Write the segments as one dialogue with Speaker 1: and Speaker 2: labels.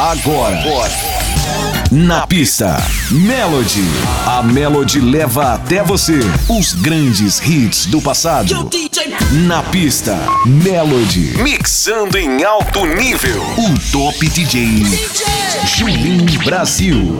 Speaker 1: Agora. Na pista, Melody. A Melody leva até você os grandes hits do passado. Na pista, Melody. Mixando em alto nível. O Top DJ. Julinho Brasil.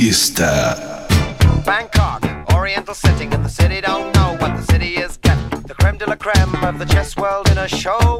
Speaker 2: pista.
Speaker 3: Bangkok, oriental setting, and the city don't know what the city is getting. The creme de la creme of the chess world in a show.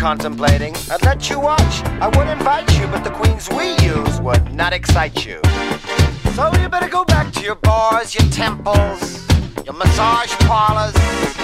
Speaker 3: contemplating, I'd let you watch. I would invite you, but the queens we use would not excite you. So you better go back to your bars, your temples, your massage parlors.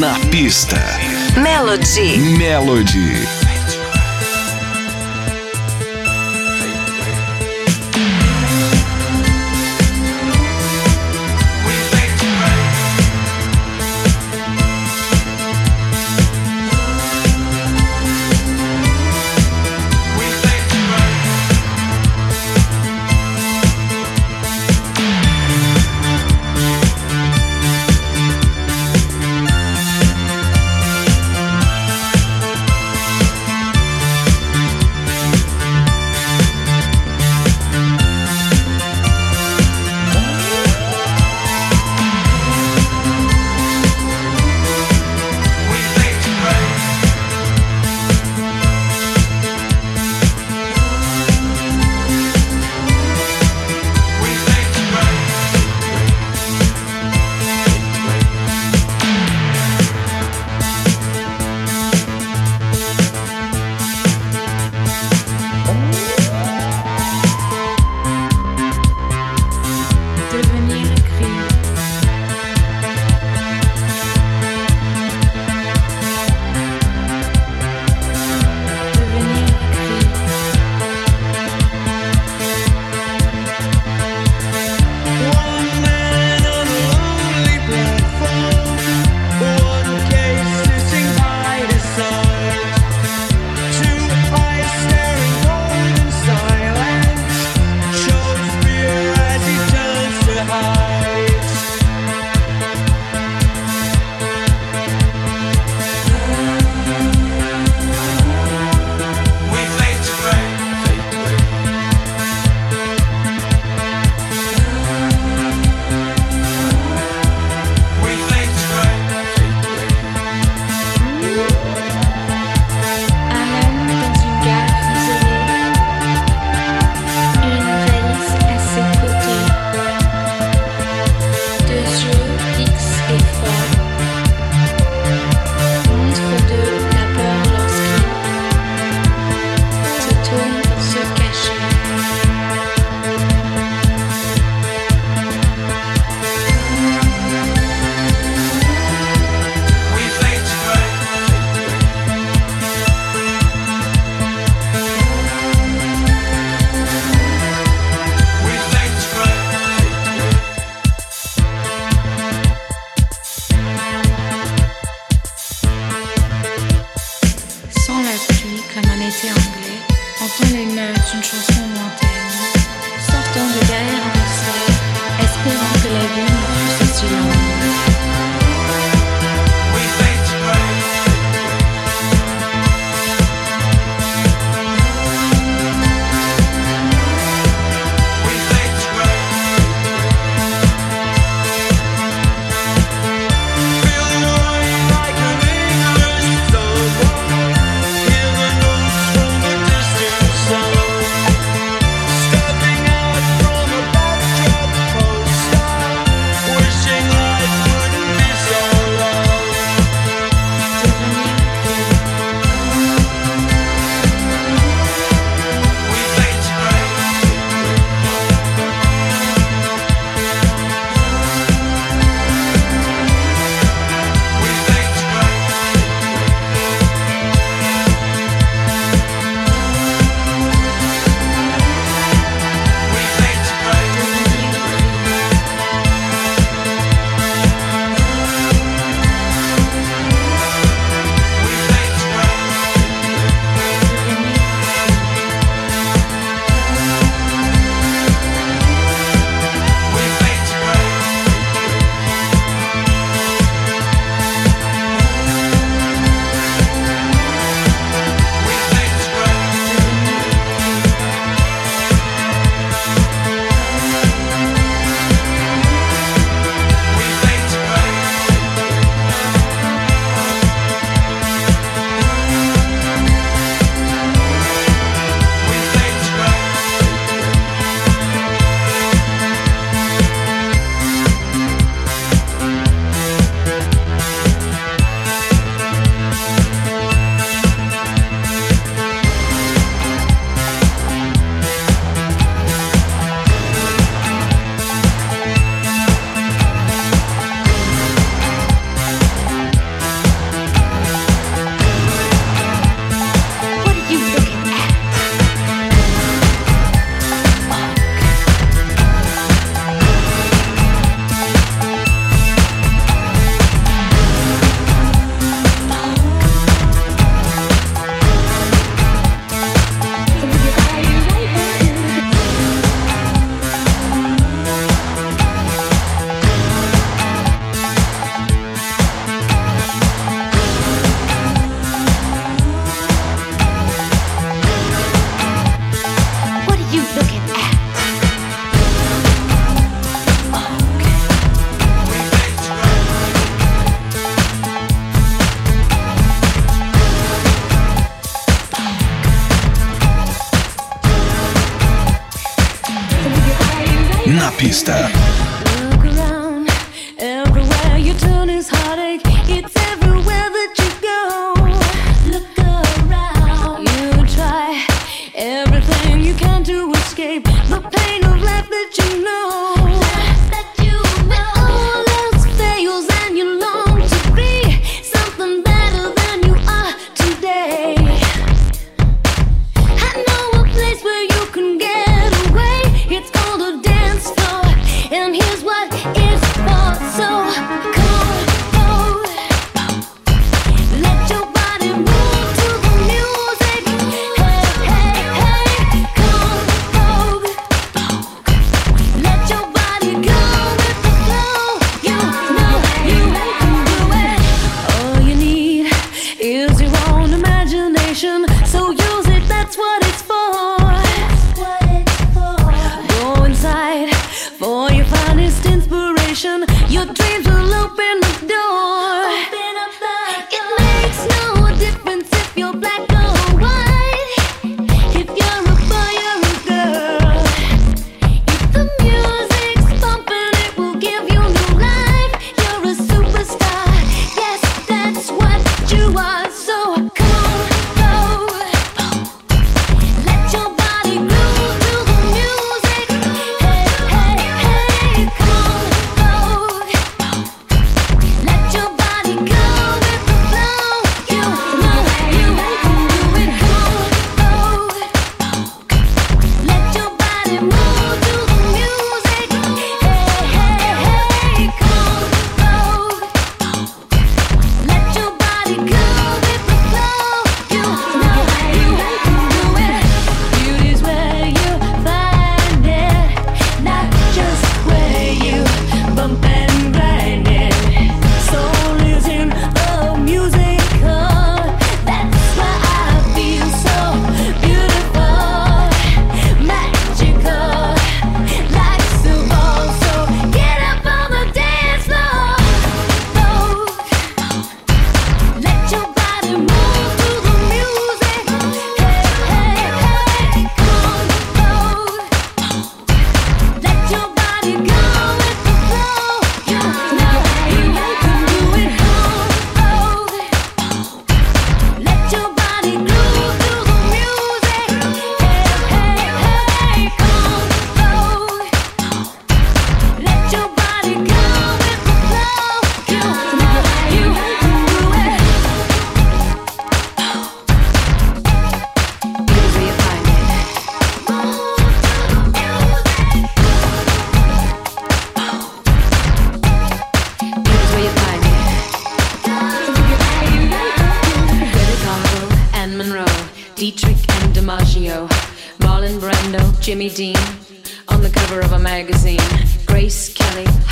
Speaker 1: Na pista. Melody. Melody.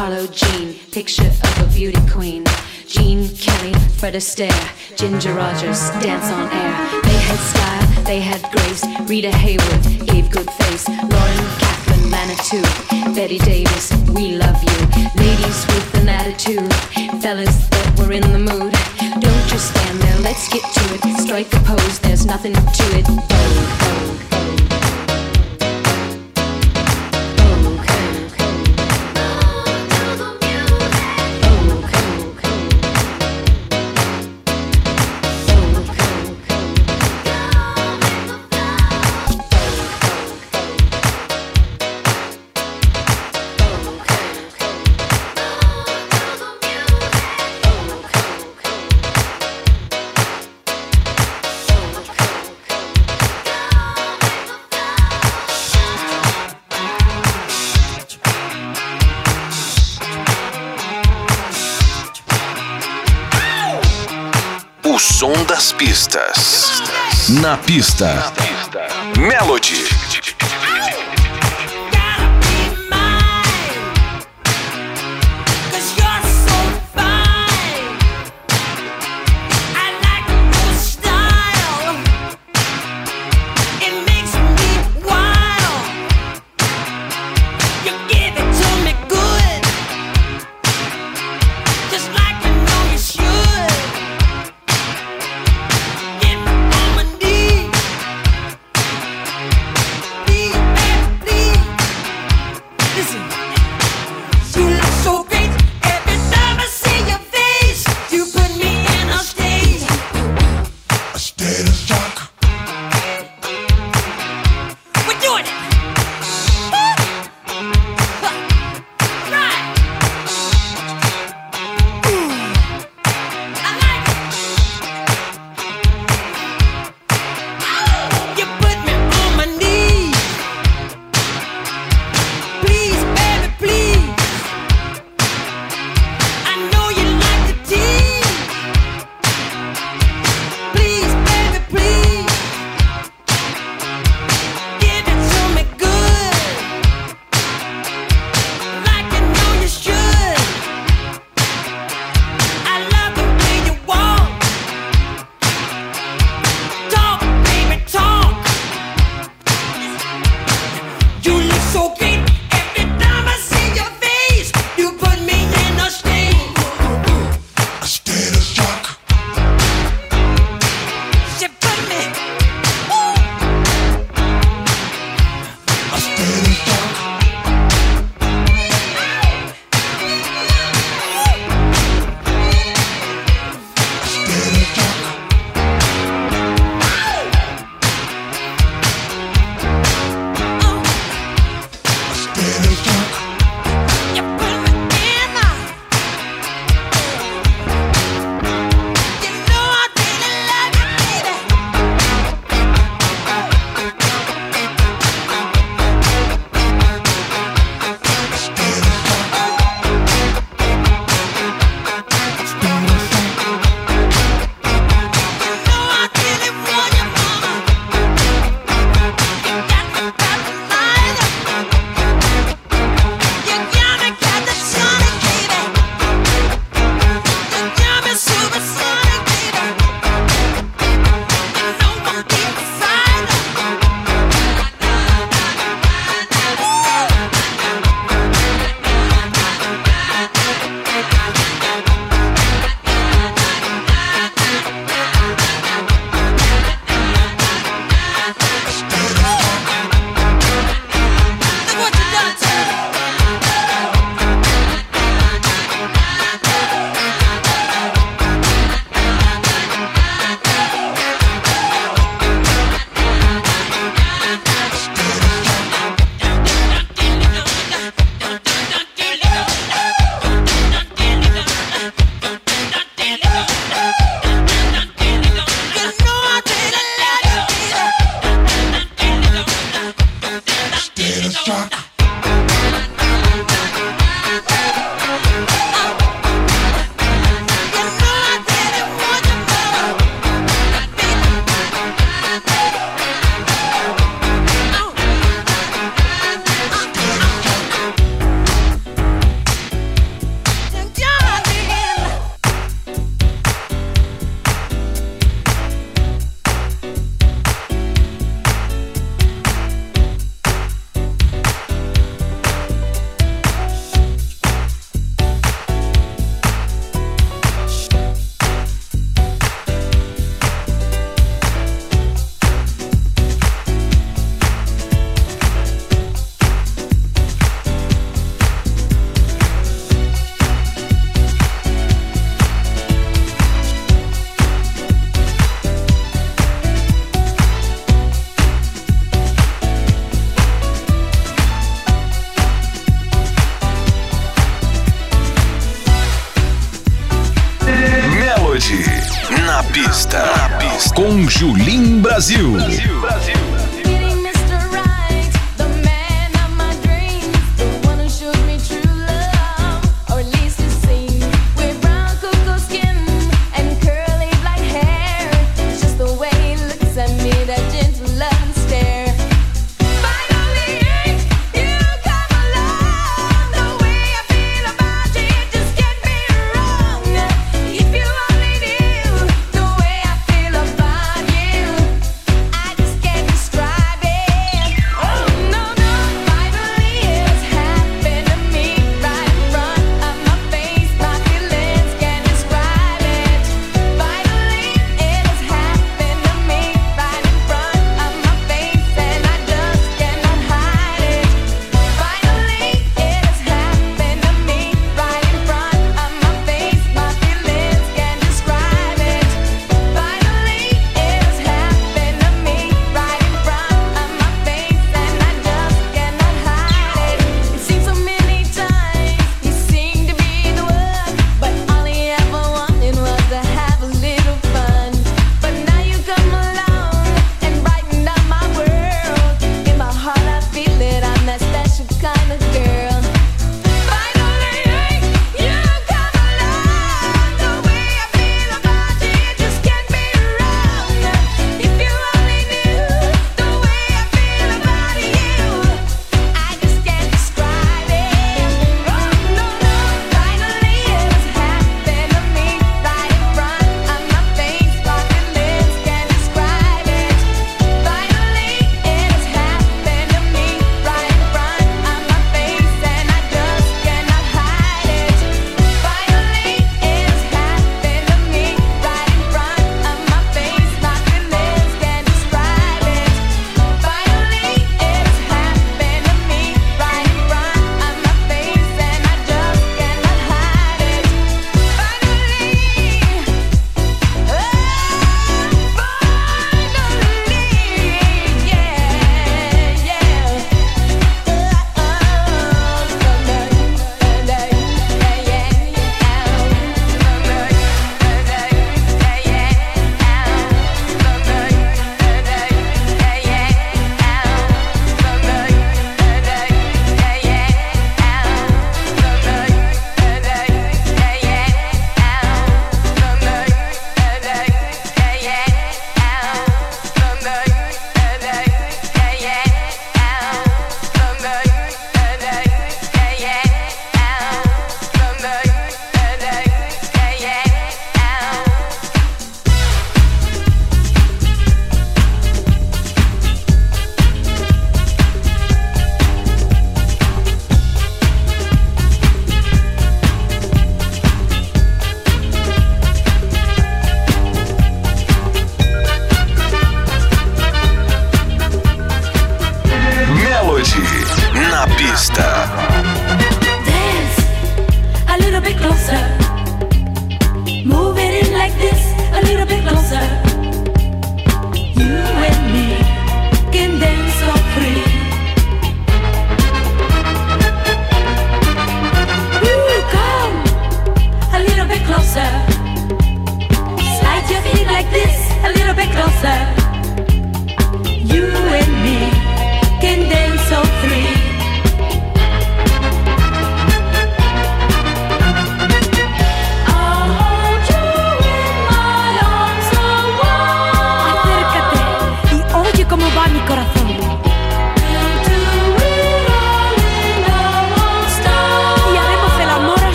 Speaker 1: Harlow Jean, picture of a beauty queen. Jean Kelly, Fred Astaire, Ginger Rogers, dance on air. They had style, they had grace. Rita Hayworth gave good face. Lauren Kaplan, Manitou, Betty Davis, we love you. Ladies with an attitude, fellas that were in the mood. Don't just stand there, let's get to it. Strike a pose, there's nothing to it.
Speaker 2: Boom. На пista. Na pista.
Speaker 4: Melody.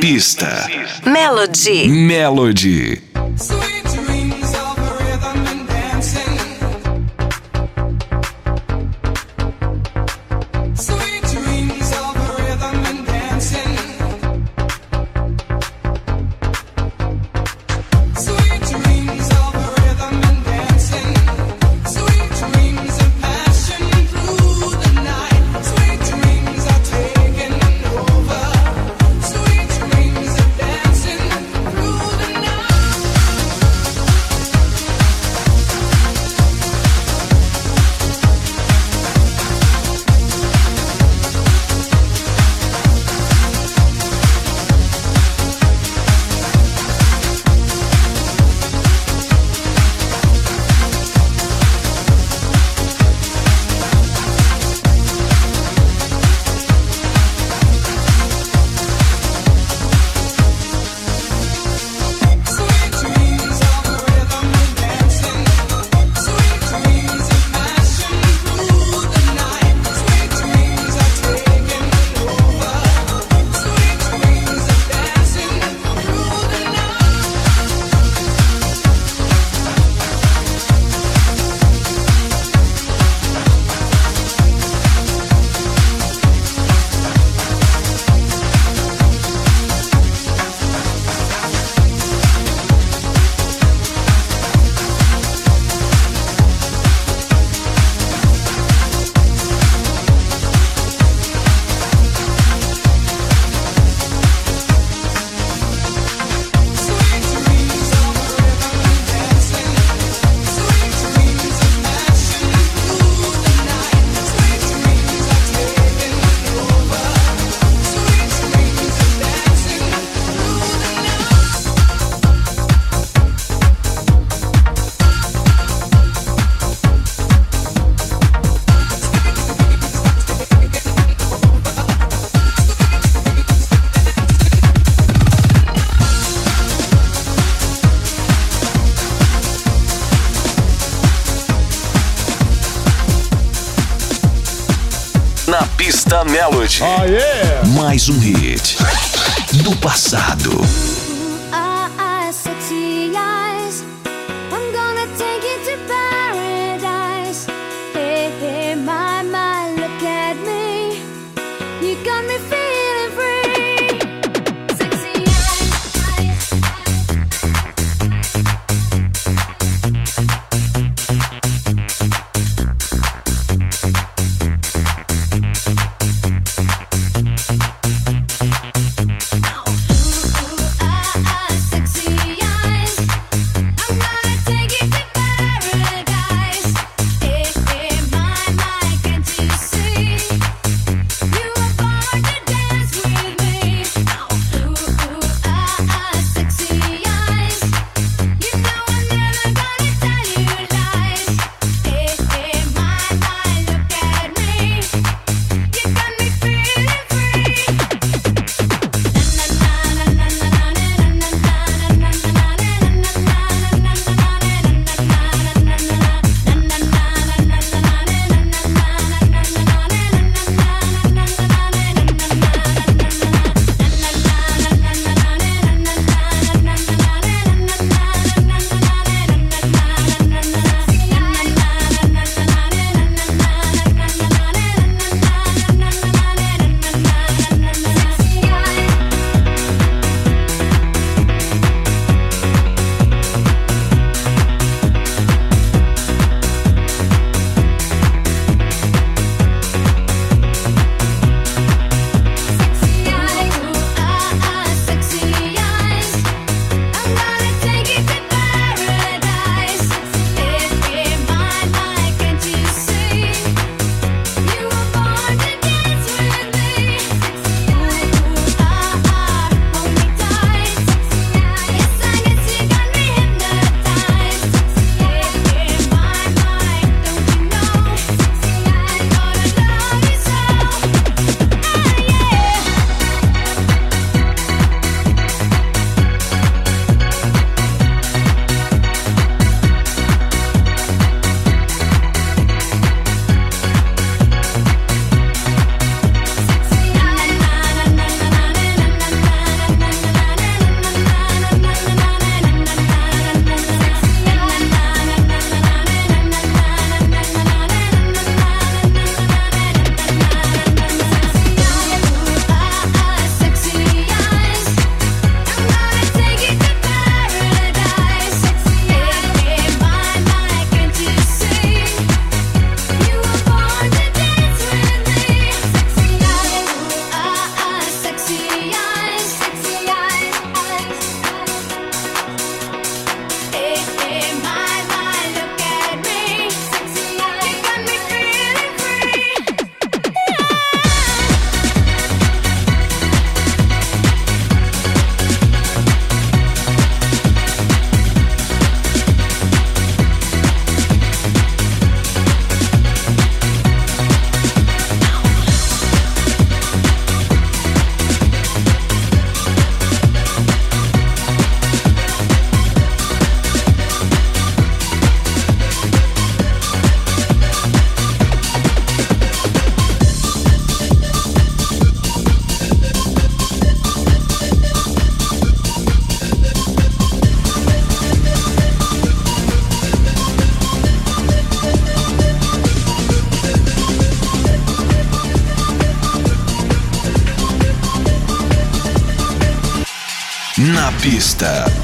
Speaker 2: Pista. Melody.
Speaker 5: Melody.
Speaker 2: Melody.
Speaker 5: Oh, yeah.
Speaker 2: Mais um hit do passado. Pista.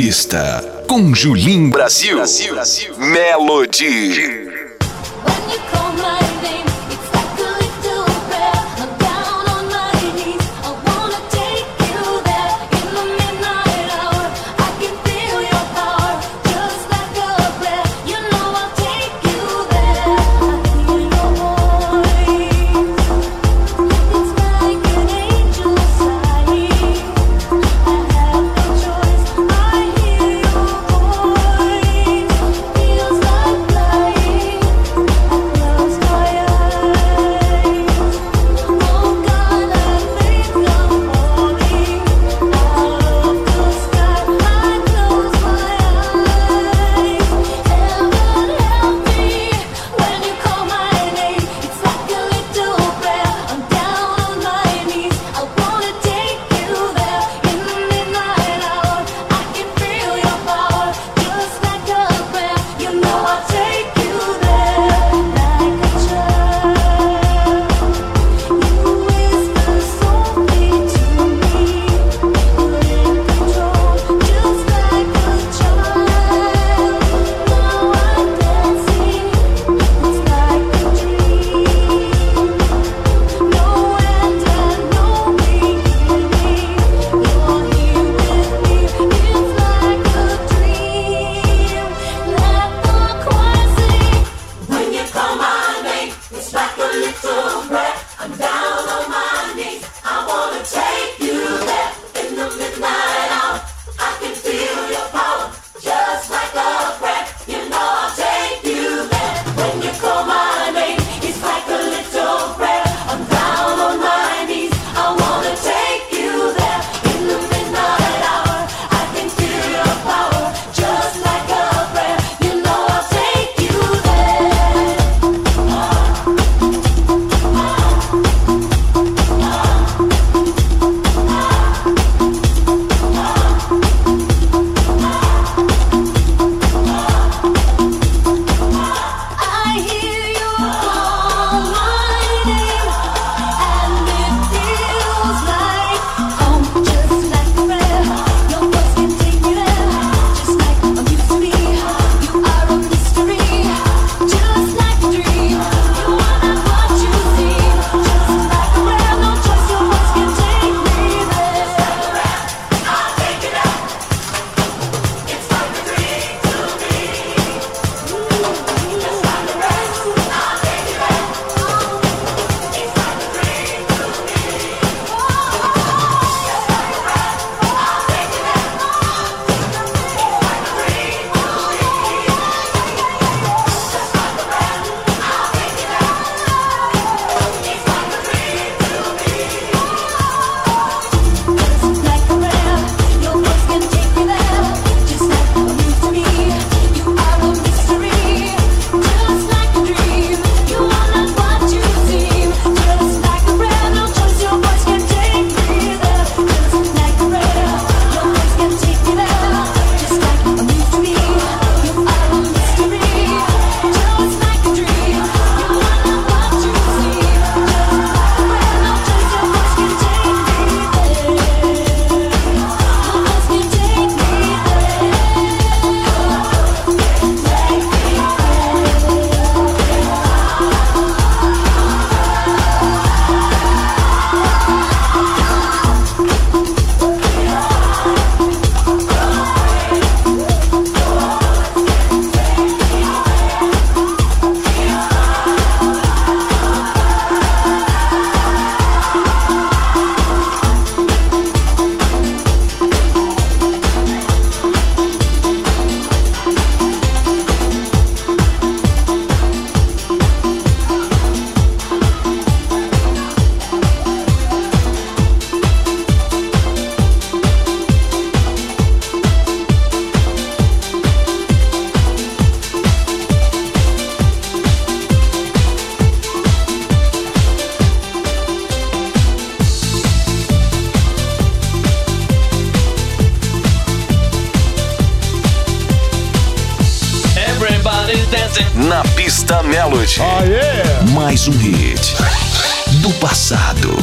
Speaker 2: pista com Julim Brasil, Brasil, Brasil. Melody. hit do passado.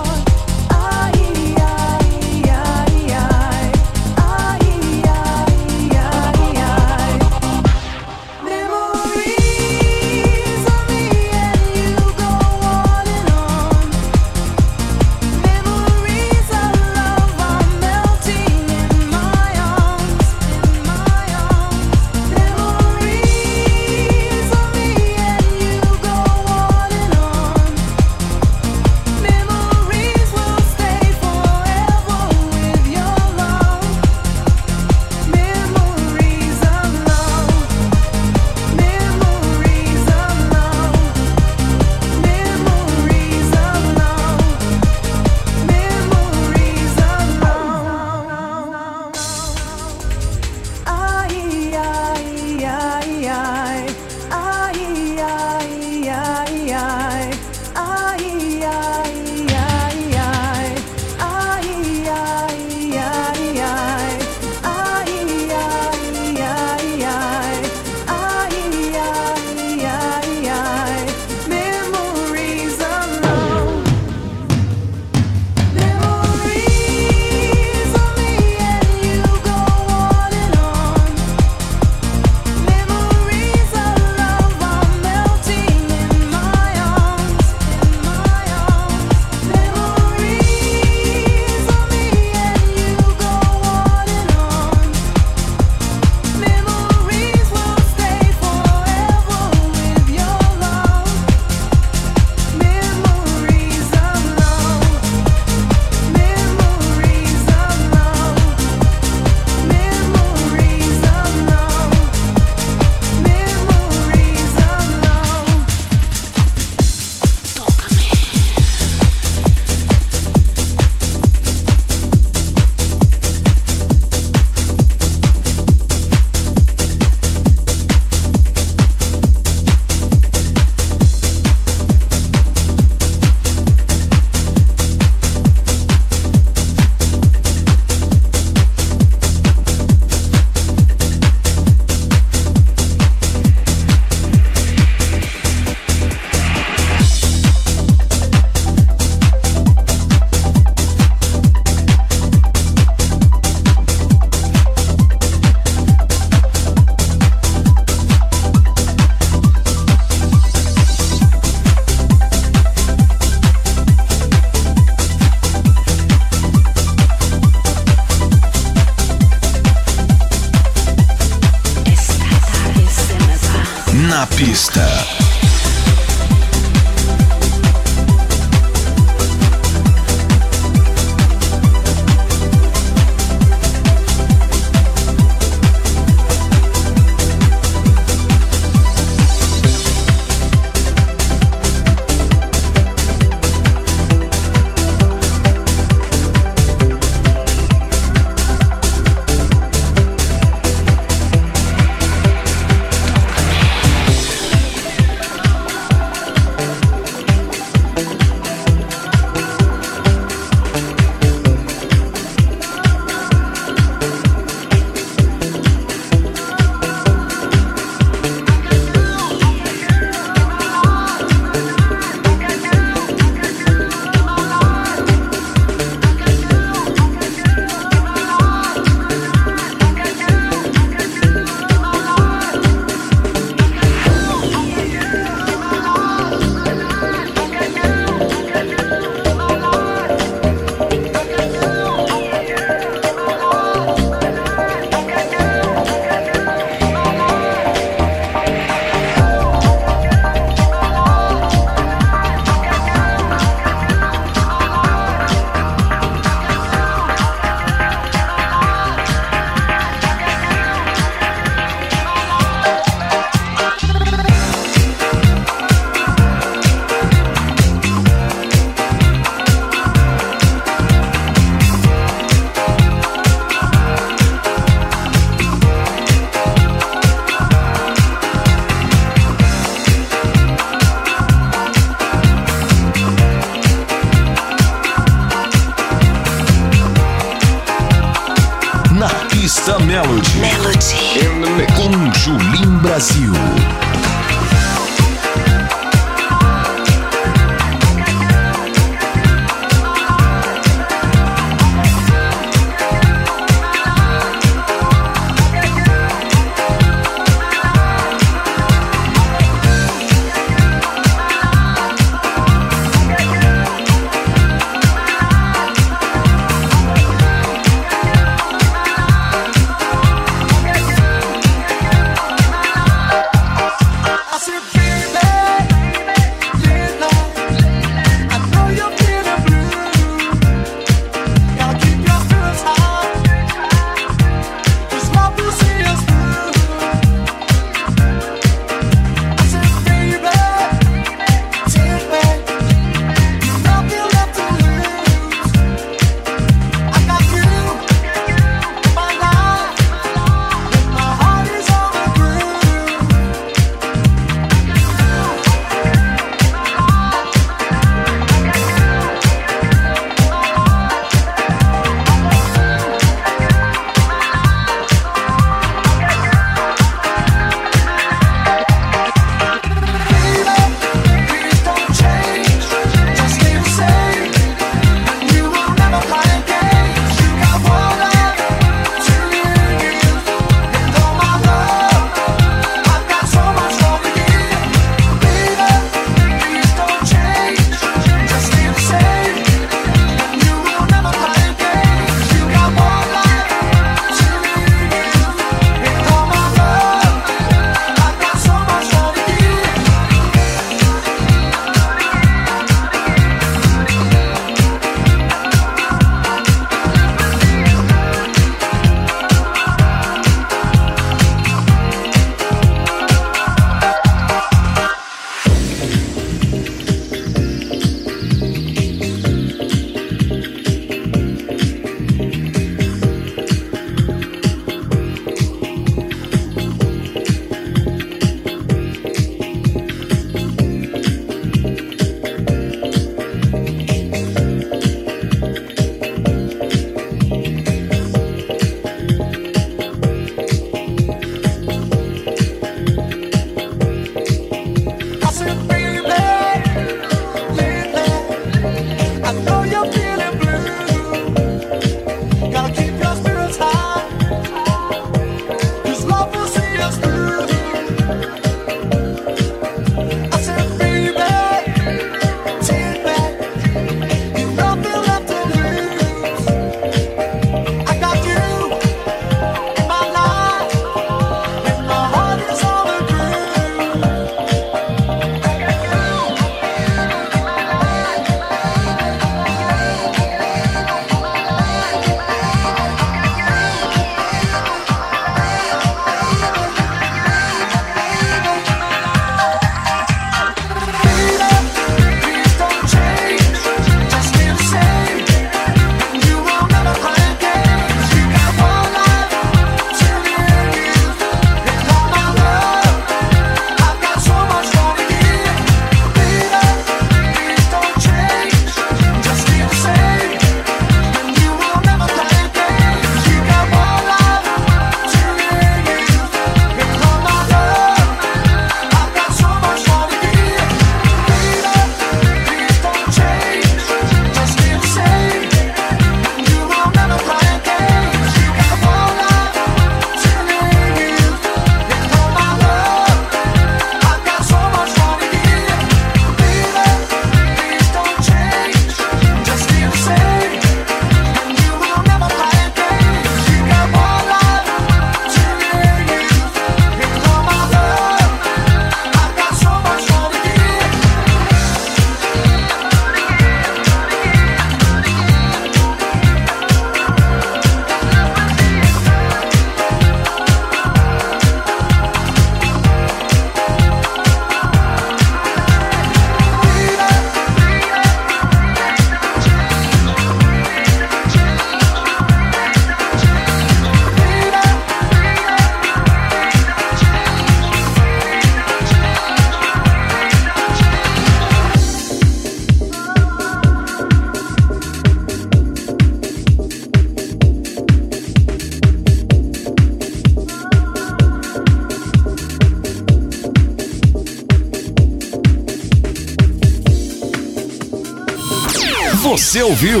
Speaker 1: Você ouviu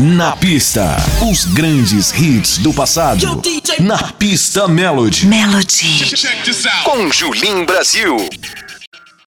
Speaker 1: Na Pista, os grandes hits do passado. Na Pista Melody.
Speaker 6: Melody.
Speaker 1: Com Julim Brasil.